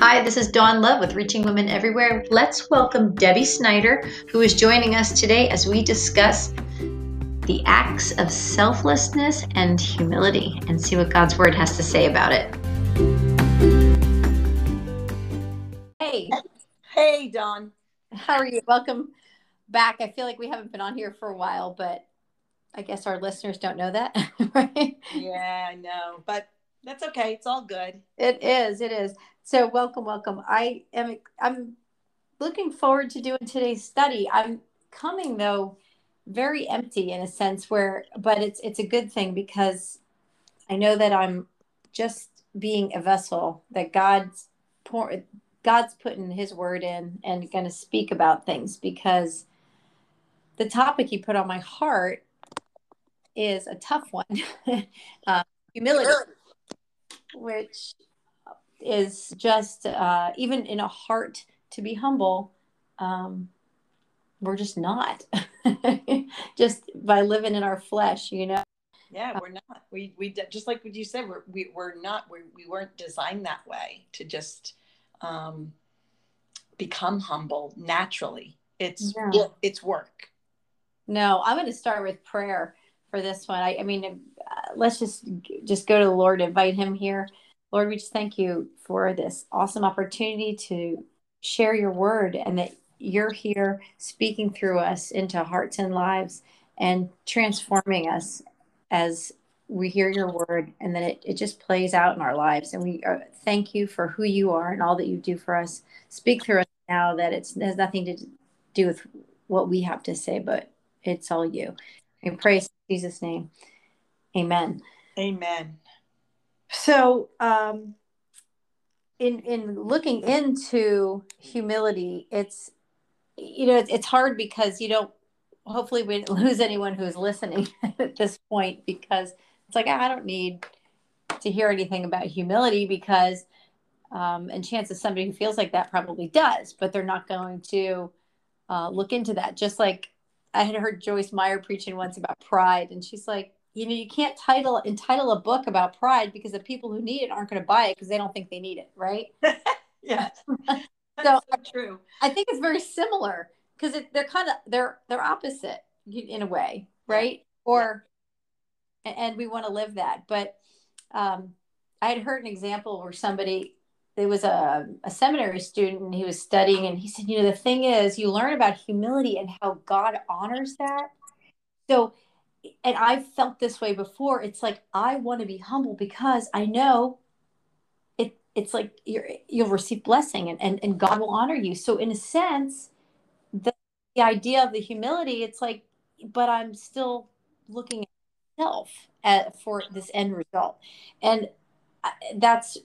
Hi, this is Dawn Love with Reaching Women Everywhere. Let's welcome Debbie Snyder, who is joining us today as we discuss the acts of selflessness and humility and see what God's Word has to say about it. Hey. Hey, Dawn. How are you? Welcome back. I feel like we haven't been on here for a while, but I guess our listeners don't know that, right? Yeah, I know, but that's okay. It's all good. It is. It is. So welcome, welcome. I am. I'm looking forward to doing today's study. I'm coming though very empty in a sense where, but it's it's a good thing because I know that I'm just being a vessel that God's pour, God's putting His word in and going to speak about things because the topic He put on my heart is a tough one, uh, humility which is just uh, even in a heart to be humble um, we're just not. Just by living in our flesh you know? Yeah we're not. We we just like what you said we're we, we're not we, we weren't designed that way to just um, become humble naturally. It's yeah. it's work. No i'm going to start with prayer for this one. I, I mean let's just just go to the lord invite him here Lord, we just thank you for this awesome opportunity to share your word and that you're here speaking through us into hearts and lives and transforming us as we hear your word and then it, it just plays out in our lives. And we are, uh, thank you for who you are and all that you do for us. Speak through us now that it has nothing to do with what we have to say, but it's all you. We praise Jesus' name. Amen. Amen. So, um, in in looking into humility, it's you know it's, it's hard because you don't. Hopefully, we didn't lose anyone who's listening at this point because it's like I don't need to hear anything about humility because, um, and chances somebody who feels like that probably does, but they're not going to uh, look into that. Just like I had heard Joyce Meyer preaching once about pride, and she's like, you know you can't title entitle a book about pride because the people who need it aren't going to buy it because they don't think they need it right? Yeah. So, so true. I think it's very similar because they're kind of they're they're opposite in a way right? Or yeah. and we want to live that but um i had heard an example where somebody there was a, a seminary student and he was studying and he said you know the thing is you learn about humility and how god honors that. So and I've felt this way before. It's like I want to be humble because I know it. It's like you you'll receive blessing and, and and God will honor you. So in a sense, the, the idea of the humility, it's like, but I'm still looking at myself at, for this end result, and that's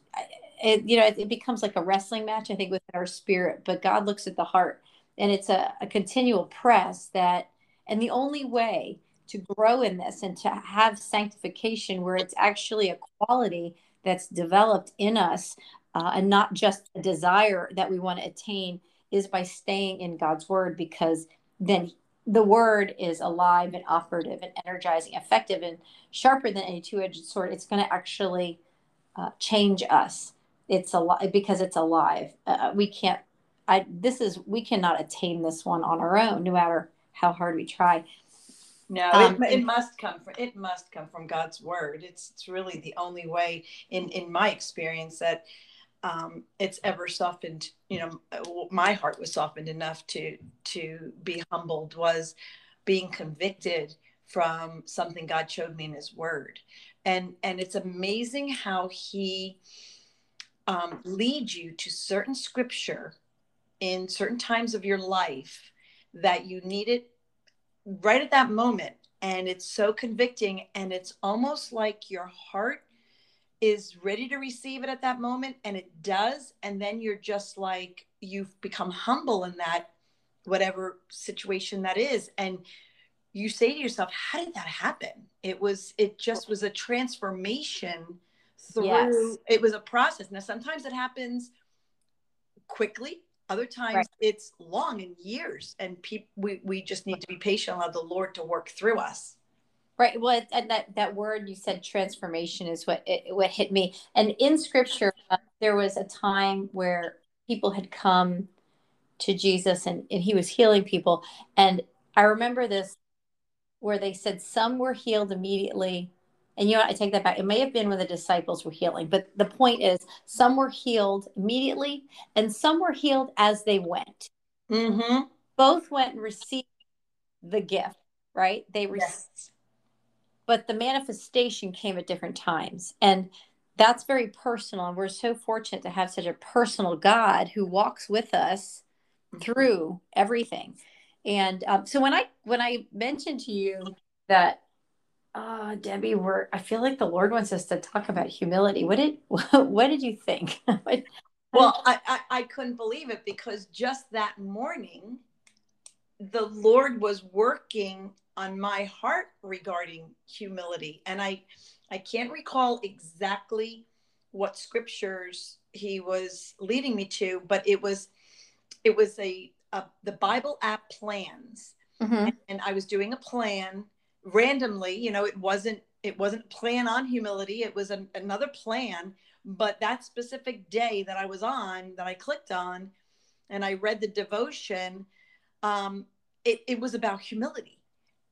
it, you know it, it becomes like a wrestling match. I think with our spirit, but God looks at the heart, and it's a, a continual press that. And the only way to grow in this and to have sanctification where it's actually a quality that's developed in us uh, and not just a desire that we want to attain is by staying in God's word because then the word is alive and operative and energizing, effective and sharper than any two-edged sword. It's going to actually uh, change us. It's alive because it's alive. Uh, we can't. I this is we cannot attain this one on our own, no matter how hard we try. No, um, it, it, must come from it must come from God's word. It's it's really the only way in in my experience that um, it's ever softened. You know, my heart was softened enough to to be humbled was being convicted from something God showed me in His Word, and and it's amazing how He um, leads you to certain Scripture in certain times of your life that you need it right at that moment and it's so convicting and it's almost like your heart is ready to receive it at that moment and it does and then you're just like you've become humble in that whatever situation that is and you say to yourself how did that happen it was it just was a transformation through yes. it was a process now sometimes it happens quickly other times right. it's long and years, and people we, we just need to be patient, allow the Lord to work through us. Right. Well, and that that word you said transformation is what it, what hit me. And in Scripture, uh, there was a time where people had come to Jesus and, and he was healing people. And I remember this where they said some were healed immediately. And you know, I take that back. It may have been when the disciples were healing, but the point is, some were healed immediately, and some were healed as they went. Mm-hmm. Both went and received the gift, right? They received, yes. but the manifestation came at different times, and that's very personal. And we're so fortunate to have such a personal God who walks with us mm-hmm. through everything. And um, so when I when I mentioned to you that uh, Debbie, we're I feel like the Lord wants us to talk about humility. What did what did you think? well, I, I, I couldn't believe it because just that morning, the Lord was working on my heart regarding humility, and I I can't recall exactly what scriptures he was leading me to, but it was it was a the Bible app plans, mm-hmm. and, and I was doing a plan randomly. You know, it wasn't it wasn't plan on humility. It was an, another plan, but that specific day that I was on, that I clicked on, and I read the devotion, um, it, it was about humility.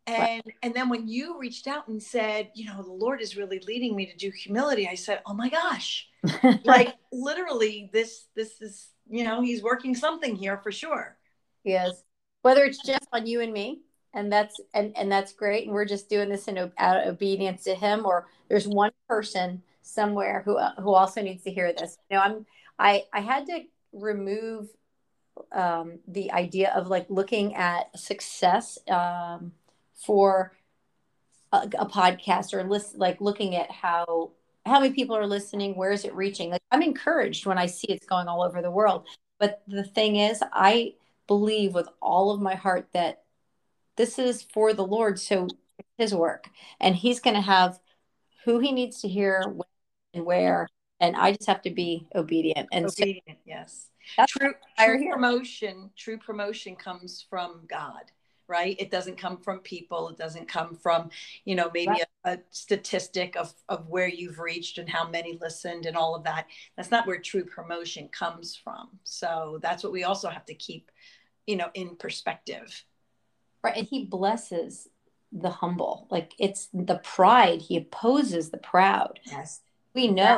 And right. and then when you reached out and said, you know, the Lord is really leading me to do humility, I said, oh my gosh, like literally, this this is you know, he's working something here for sure. Yes. Whether it's just on you and me, and that's and and that's great, and we're just doing this in out obedience to him, or there's one person somewhere who uh, who also needs to hear this. You know, I'm I I had to remove um, the idea of like looking at success um, for a, a podcast or list like looking at how how many people are listening where is it reaching? Like i'm encouraged when i see it's going all over the world. But the thing is i believe with all of my heart that this is for the Lord. So his work and he's going to have who he needs to hear when and where. And I just have to be obedient and obedient. So, yes. true, true promotion, true promotion comes from God right it doesn't come from people it doesn't come from you know maybe right. a, a, statistic of, of where you've reached and how many listened and all of that that's not where true promotion comes from so that's what we also have to keep you know in perspective right and he blesses the humble like it's the pride he opposes the proud yes we know yeah.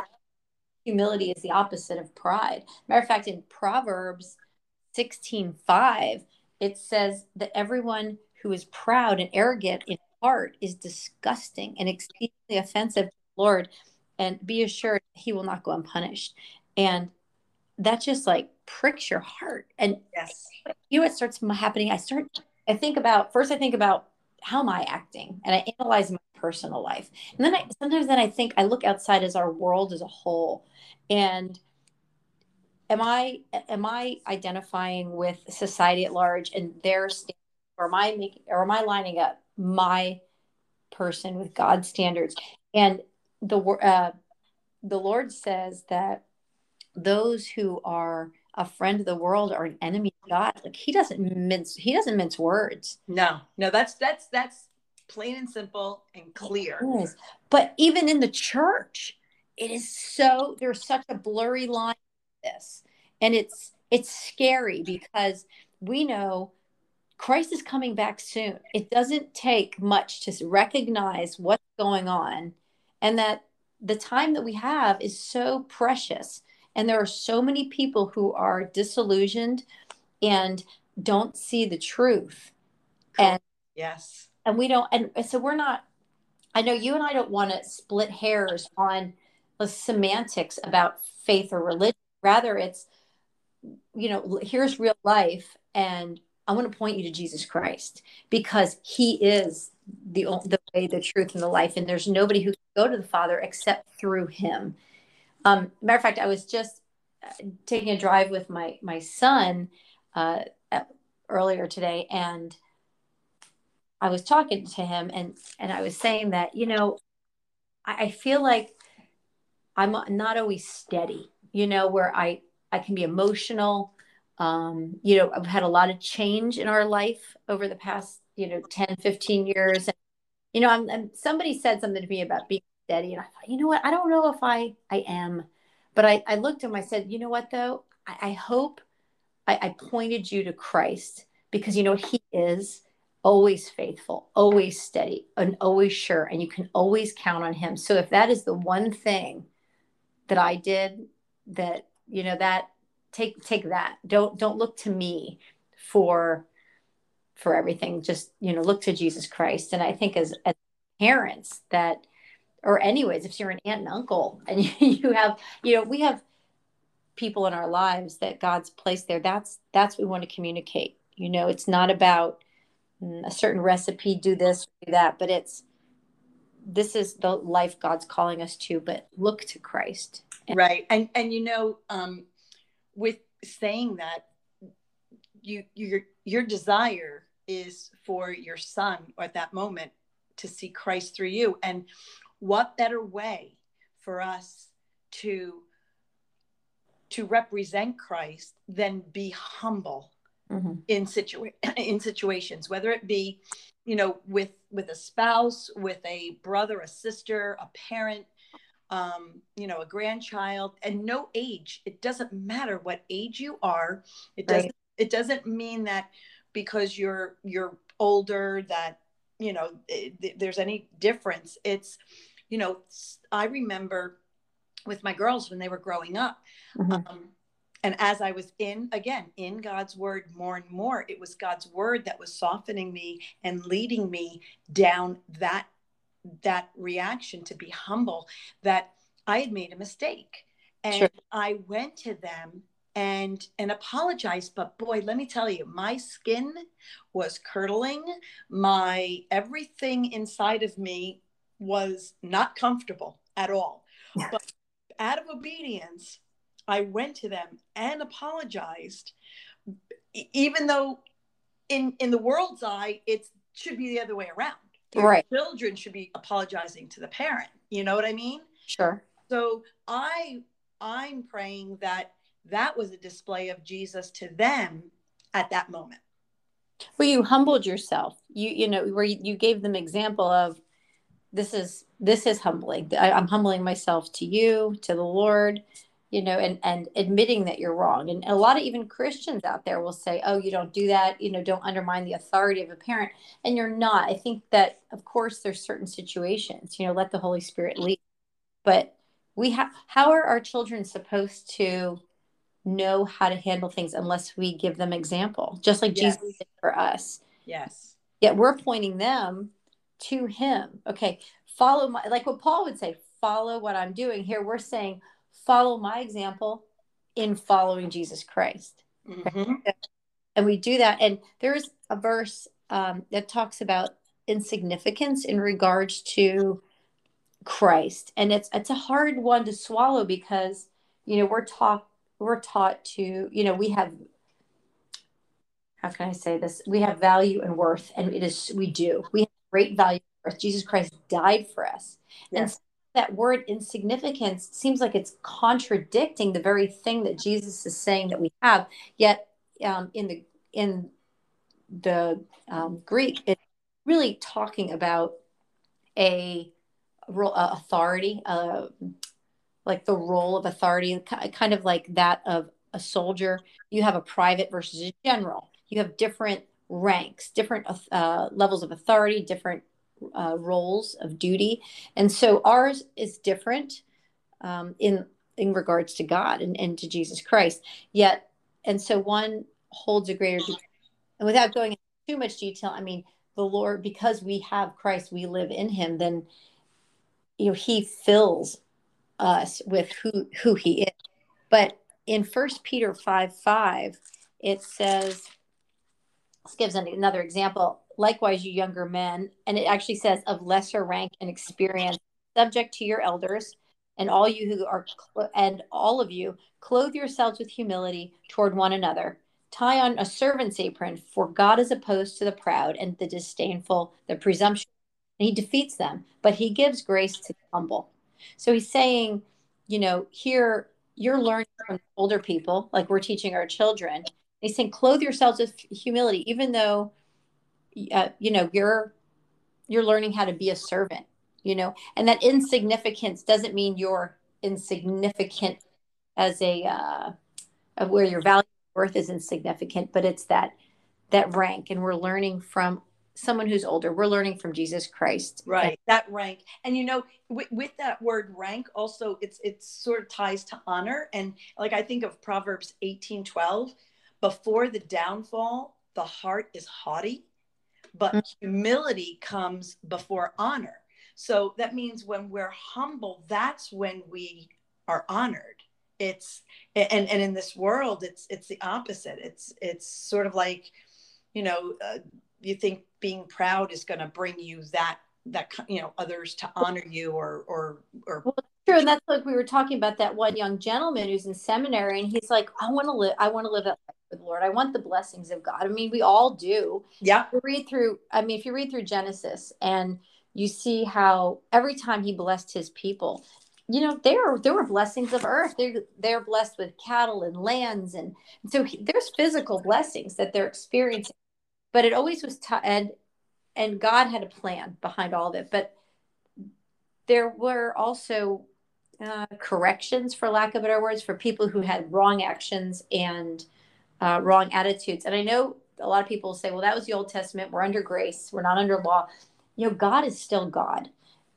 humility is the opposite of pride matter of fact in proverbs 16 5 it says that everyone who is proud and arrogant in heart is disgusting and exceedingly offensive to the Lord. And be assured he will not go unpunished. And that just like pricks your heart. And yes, you know what starts happening? I start, I think about first, I think about how am I acting? And I analyze my personal life. And then I sometimes then I think I look outside as our world as a whole. And am i am i identifying with society at large and their standards or am i making or am i lining up my person with god's standards and the uh, the lord says that those who are a friend of the world or an enemy of god. Like he doesn't mince he doesn't mince words. No no that's that's that's plain and simple and clear. But even in the church it is so there's such a blurry line this. And it's it's scary because we know Christ is coming back soon. It doesn't take much to recognize what's going on and that the time that we have is so precious. And there are so many people who are disillusioned and don't see the truth. And yes. And we don't, and so we're not, I know you and I don't want to split hairs on the semantics about faith or religion. Rather, it's you know, here's real life, and I want to point you to Jesus Christ because He is the the way, the truth, and the life, and there's nobody who can go to the Father except through Him. Um, matter of fact, I was just uh, taking a drive with my my son uh, earlier today, and I was talking to him, and and I was saying that you know, I, I feel like I'm not always steady. You know, where I I can be emotional. Um, you know, I've had a lot of change in our life over the past, you know, 10, 15 years. And, you know, I'm, I'm, somebody said something to me about being steady, and I thought, you know what? I don't know if I I am, but I I looked at him. I said, you know what though? I, I hope I, I pointed you to Christ because you know He is always faithful, always steady, and always sure, and you can always count on Him. So if that is the one thing that I did, that you know that take take that. Don't don't look to me for for everything just you know look to jesus christ and i think as, as parents that or anyways if you're an aunt and uncle and you have you know we have people in our lives that god's placed there. That's that's we want to communicate. You know it's not about mm, a certain recipe do this do that but it's this is the life god's calling us to but look to christ. Right. And and you know um with saying that you your your desire is for your son at that moment to see Christ through you. And what better way for us to to represent Christ than be humble mm-hmm. in situa- in situations, whether it be, you know, with with a spouse, with a brother, a sister, a parent, um, you know, a grandchild, and no age. It doesn't matter what age you are. It doesn't. Right. It doesn't mean that because you're you're older that you know it, there's any difference it's you know i remember with my girls when they were growing up mm-hmm. um, and as i was in again in god's word more and more it was god's word that was softening me and leading me down that that reaction to be humble that i had made a mistake and sure. i went to them and and apologize but boy let me tell you my skin was curdling. My everything inside of me was not comfortable at all. But out of obedience i went to them and apologized. Even though in in the world's eye it should be the other way around. Your right. children should be apologizing to the parent. You know what i mean? Sure. So i i'm praying that that was a display of Jesus to them at that moment. Well, you humbled yourself. You you know where you, gave them example of this is this is humbling. I, I'm humbling myself to you, to the Lord, you know, and and admitting that you're wrong. And a lot of even Christians out there will say, "Oh, you don't do that. You know, don't undermine the authority of a parent." And you're not. I think that of course there's certain situations. You know, let the Holy Spirit lead. But we have. How are our children supposed to? Know how to handle things unless we give them example, just like yes. Jesus did for us. Yes. Yet we're pointing them to him. Okay, follow my like what Paul would say, follow what I'm doing. Here we're saying, follow my example in following Jesus Christ. Mm-hmm. And we do that. And there's a verse um, that talks about insignificance in regards to Christ. And it's it's a hard one to swallow because you know we're taught we're taught to, you know, we have how can I say this? We have value and worth, and it is we do. We have great value for us. Jesus Christ died for us. Yes. And that word insignificance seems like it's contradicting the very thing that Jesus is saying that we have. Yet um, in the in the um, Greek, it's really talking about a, a authority, uh, like the role of authority, kind of like that of a soldier. You have a private versus a general. You have different ranks, different uh, levels of authority, different uh, roles of duty, and so ours is different um, in in regards to God and, and to Jesus Christ. Yet, and so one holds a greater. And without going into too much detail, I mean, the Lord, because we have Christ, we live in Him. Then, you know, He fills us with who who he is. But in First Peter 5 5, it says, this gives another example. Likewise, you younger men, and it actually says of lesser rank and experience, subject to your elders, and all you who are and all of you clothe yourselves with humility toward one another. Tie on a servant's apron, for God is opposed to the proud and the disdainful, the presumptuous, and he defeats them, but he gives grace to the humble. So he's saying, you know, here you're learning from older people, like we're teaching our children. He's saying, clothe yourselves with humility, even though, uh, you know, you're you're learning how to be a servant you know and that insignificance doesn't mean you're insignificant as a uh, of where your value worth is insignificant but it's that that rank and we're learning from someone who's older. We're learning from jesus christ. Right that rank. And you know with, with, that word rank also it's it sort of ties to honor. And like i think of proverbs 18 12 before the downfall the heart is haughty but mm-hmm. humility comes before honor. So that means when we're humble that's when we are honored. It's and and in this world it's it's the opposite. It's it's sort of like you know uh, you think being proud is going to bring you that that you know others to honor you or or or well, true and that's like we were talking about that one young gentleman who's in seminary and he's like i want to live i want to live that life with the lord. I want the blessings of god. I mean we all do. Yeah. You read through i mean if you read through genesis and you see how every time he blessed his people you know there there were blessings of earth. They're they're blessed with cattle and lands and, and so he, there's physical blessings that they're experiencing but it always was t- and and god had a plan behind all of it but there were also uh, corrections for lack of better words for people who had wrong actions and uh, wrong attitudes. And i know a lot of people say well that was the old testament. We're under grace. We're not under law. You know god is still god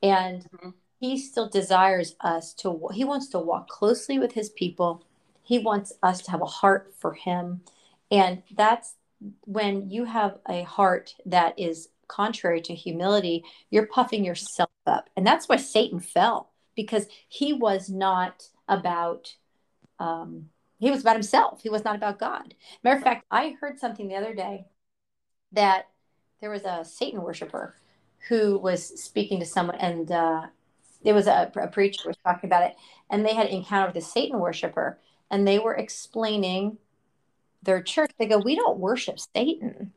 and mm-hmm. he still desires us to he wants to walk closely with his people. He wants us to have a heart for him. And that's when you have a heart that is contrary to humility, you're puffing yourself up. And that's why Satan fell because he was not about um, he was about himself. He was not about God. Matter of fact, I heard something the other day that there was a Satan worshiper who was speaking to someone, and uh, it was a, a preacher was talking about it, and they had encountered the Satan worshiper, and they were explaining their church, they go, We don't worship Satan.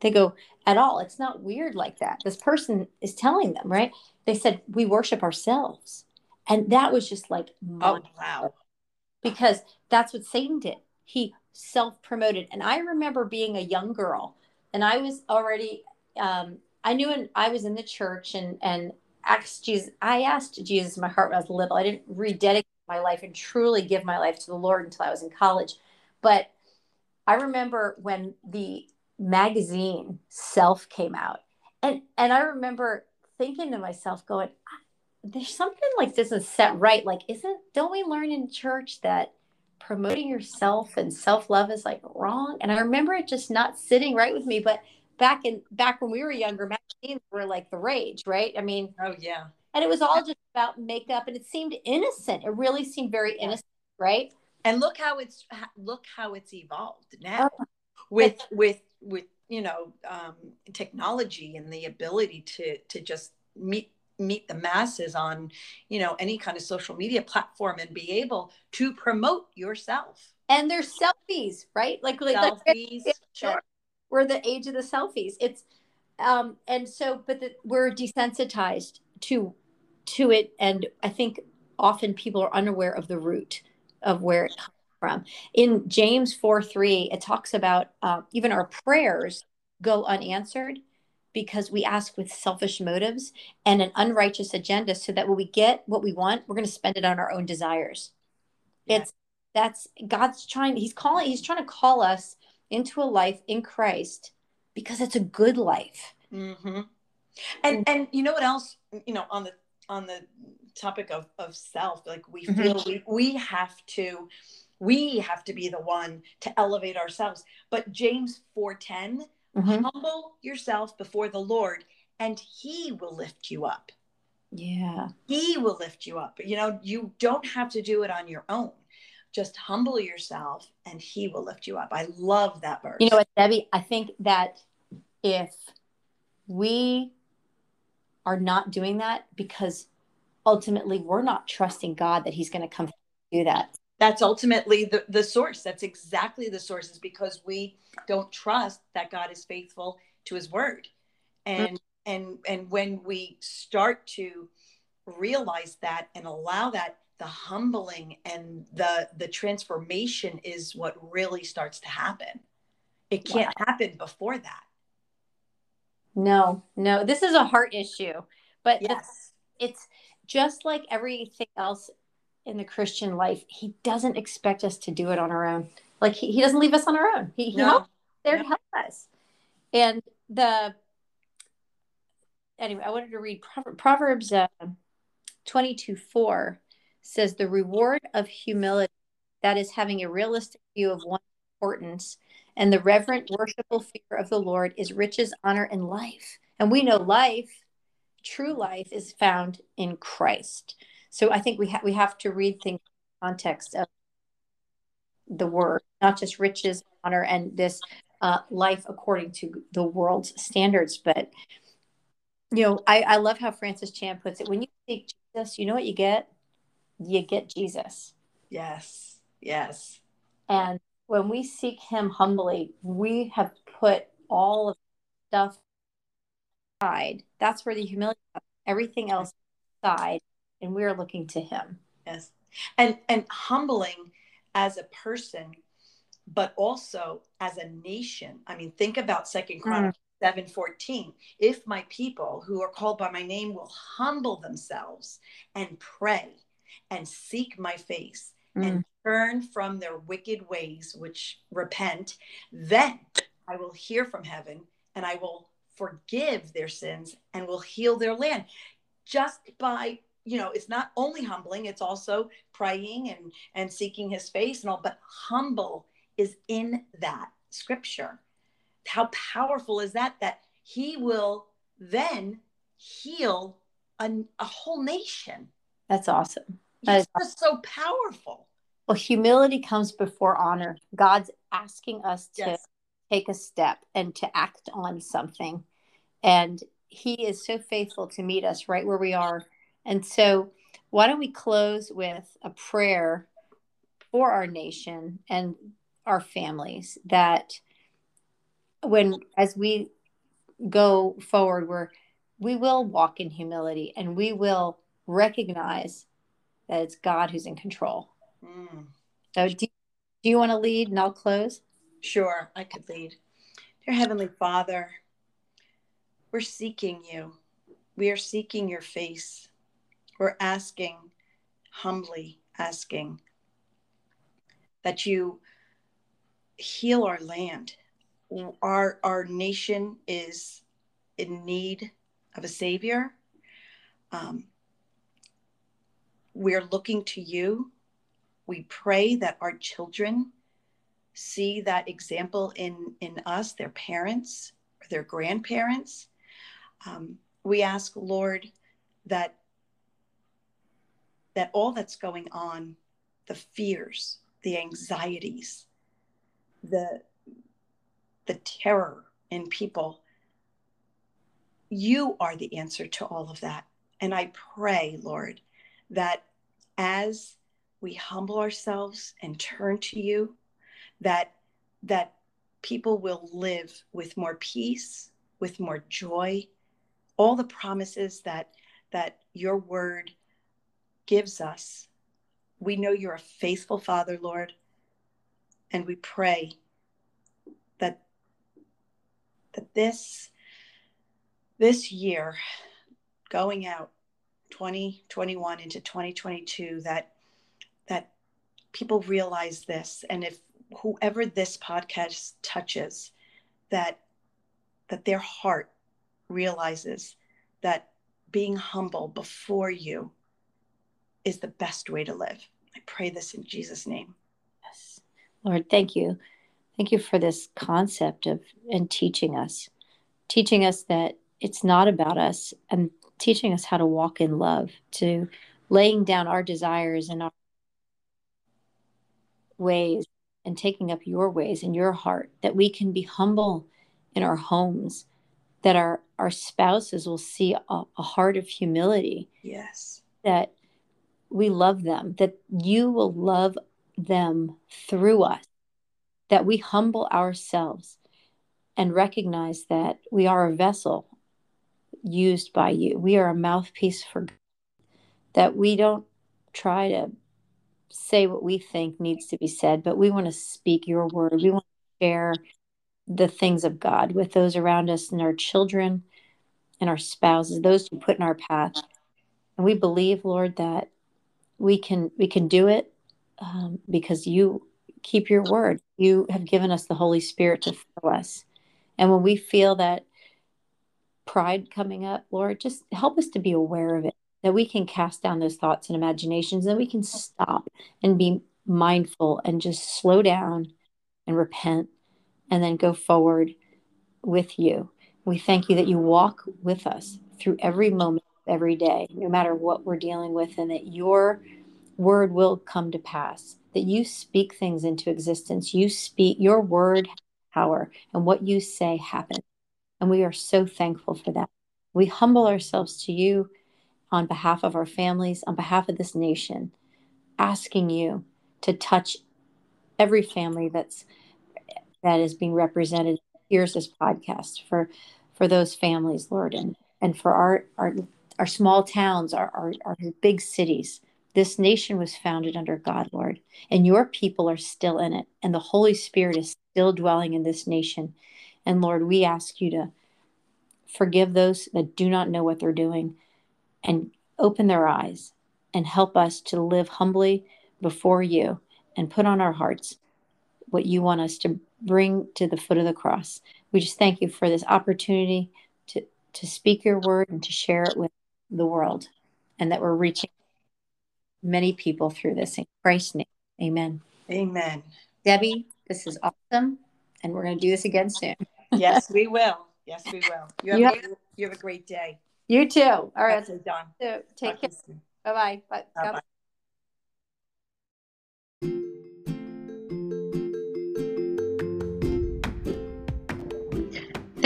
They go, At all. It's not weird like that. This person is telling them, right? They said, We worship ourselves. And that was just like, Oh, wow. Because that's what Satan did. He self promoted. And I remember being a young girl and I was already, um, I knew and I was in the church and, and asked Jesus, I asked Jesus in my heart when I was little. I didn't rededicate my life and truly give my life to the Lord until I was in college. But I remember when the magazine Self came out, and and I remember thinking to myself, going, "There's something like this is set right. Like, isn't don't we learn in church that promoting yourself and self love is like wrong?" And I remember it just not sitting right with me. But back in back when we were younger, magazines were like the rage, right? I mean, oh yeah, and it was all just about makeup, and it seemed innocent. It really seemed very innocent, right? And look how it's look how it's evolved now oh. with with with you know um, technology and the ability to to just meet meet the masses on you know any kind of social media platform and be able to promote yourself. And there's selfies right? Like like selfies sure. we're the age of the selfies. It's um and so but the, we're desensitized to to it. And i think often people are unaware of the root of where it comes from. In James 4 3, it talks about uh, even our prayers go unanswered because we ask with selfish motives and an unrighteous agenda so that when we get what we want, we're going to spend it on our own desires. Yeah. It's that's God's trying, He's calling, He's trying to call us into a life in Christ because it's a good life. Mm-hmm. And and you know what else? You know, on the on the topic of, of self like we mm-hmm. feel mm-hmm. we, we have to we have to be the one to elevate ourselves. But james 4.10 mm-hmm. humble yourself before the lord and he will lift you up. Yeah. He will lift you up. You know you don't have to do it on your own. Just humble yourself and he will lift you up. I love that verse. You know what debbie? I think that if we are not doing that because ultimately we're not trusting God that He's going to come do that. That's ultimately the, the source. That's exactly the source, is because we don't trust that God is faithful to his word. And mm-hmm. and and when we start to realize that and allow that, the humbling and the the transformation is what really starts to happen. It can't wow. happen before that. No, no, this is a heart issue, but yes, it's just like everything else in the Christian life. He doesn't expect us to do it on our own. Like he, he doesn't leave us on our own. He, he no. helps there no. to help us. And the anyway, I wanted to read Proverbs uh, 22 4 says, The reward of humility, that is having a realistic view of one's importance, and the reverent, worshipful fear of the Lord is riches, honor, and life. And we know life, true life, is found in Christ. So I think we, ha- we have to read things in context of the word, not just riches, honor, and this uh, life according to the world's standards, but you know, I, I love how Francis Chan puts it. When you seek Jesus, you know what you get? You get Jesus. Yes. Yes. And when we seek him humbly, we have put all of stuff aside. That's where the humility everything else aside, and we are looking to him. Yes. And and humbling as a person, but also as a nation. I mean, think about Second Chronicles 7:14 if my people who are called by my name will humble themselves and pray and seek my face mm. and turn from their wicked ways which repent then I will hear from heaven and I will forgive their sins and will heal their land just by you know it's not only humbling it's also praying and and seeking his face and all but humble is in that scripture how powerful is that? That he will then heal a, a whole nation. That's awesome. That is just so powerful. Well, humility comes before honor. God's asking us to yes. Take a step and to act on something. And he is so faithful to meet us right where we are. And so, why don't we close with a prayer for our nation and our families that when as we go forward we're, we will walk in humility and we will recognize that it's God who's in control. Mm. So do, do you want to lead and I'll close? Sure, I could lead. Dear Heavenly Father, we're seeking you. We are seeking your face. We're asking, humbly asking, that you heal our land our our nation is in need of a savior. Um, we're looking to you. We pray that our children see that example in in us, their parents or their grandparents. Um, we ask, Lord, that that all that's going on, the fears, the anxieties, the the terror in people. You are the answer to all of that. And I pray, Lord, that as we humble ourselves and turn to you, that that people will live with more peace, with more joy, all the promises that that your word gives us. We know you're a faithful Father, Lord, and we pray that that this this year going out 2021 into 2022 that that people realize this and if whoever this podcast touches that that their heart realizes that being humble before you is the best way to live. I pray this in jesus name. Yes. Lord thank you. Thank you for this concept of and teaching us, teaching us that it's not about us and teaching us how to walk in love, to laying down our desires and our ways and taking up your ways in your heart, that we can be humble in our homes, that our, our spouses will see a, a heart of humility. Yes. That we love them, that you will love them through us that we humble ourselves and recognize that we are a vessel used by you. We are a mouthpiece for God. That we don't try to say what we think needs to be said, but we want to speak your word. We want to share the things of God with those around us and our children and our spouses, those who put in our path. And we believe, Lord, that we can we can do it um, because you keep your word. You have given us the Holy Spirit to fill us. And when we feel that pride coming up, Lord, just help us to be aware of it, that we can cast down those thoughts and imaginations, and we can stop and be mindful and just slow down and repent and then go forward with you. We thank you that you walk with us through every moment, every day, no matter what we're dealing with, and that your word will come to pass, that you speak things into existence. You speak your word power, and what you say happens. And we are so thankful for that. We humble ourselves to you on behalf of our families, on behalf of this nation, asking you to touch every family that's that is being represented. Here's this podcast for for those families, Lord, and and for our our our small towns, our, our, our big cities. This nation was founded under God, Lord, and your people are still in it, and the Holy Spirit is still dwelling in this nation. And Lord, we ask you to forgive those that do not know what they're doing and open their eyes and help us to live humbly before you and put on our hearts what you want us to bring to the foot of the cross. We just thank you for this opportunity to, to speak your word and to share it with the world, and that we're reaching many people through this. In Christ's name, amen. Amen. Debbie, this is awesome, and we're going to do this again soon. yes, we will. Yes, we will. You have, you have, a, you have a great day. You too. All right. That's Dawn. So take care. Bye-bye. Bye bye.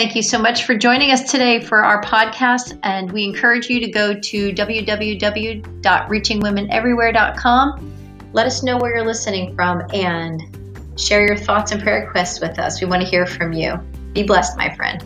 Thank you so much for joining us today for our podcast. And we encourage you to go to www.reachingwomeneverywhere.com. Let us know where you're listening from and share your thoughts and prayer requests with us. We want to hear from you. Be blessed, my friend.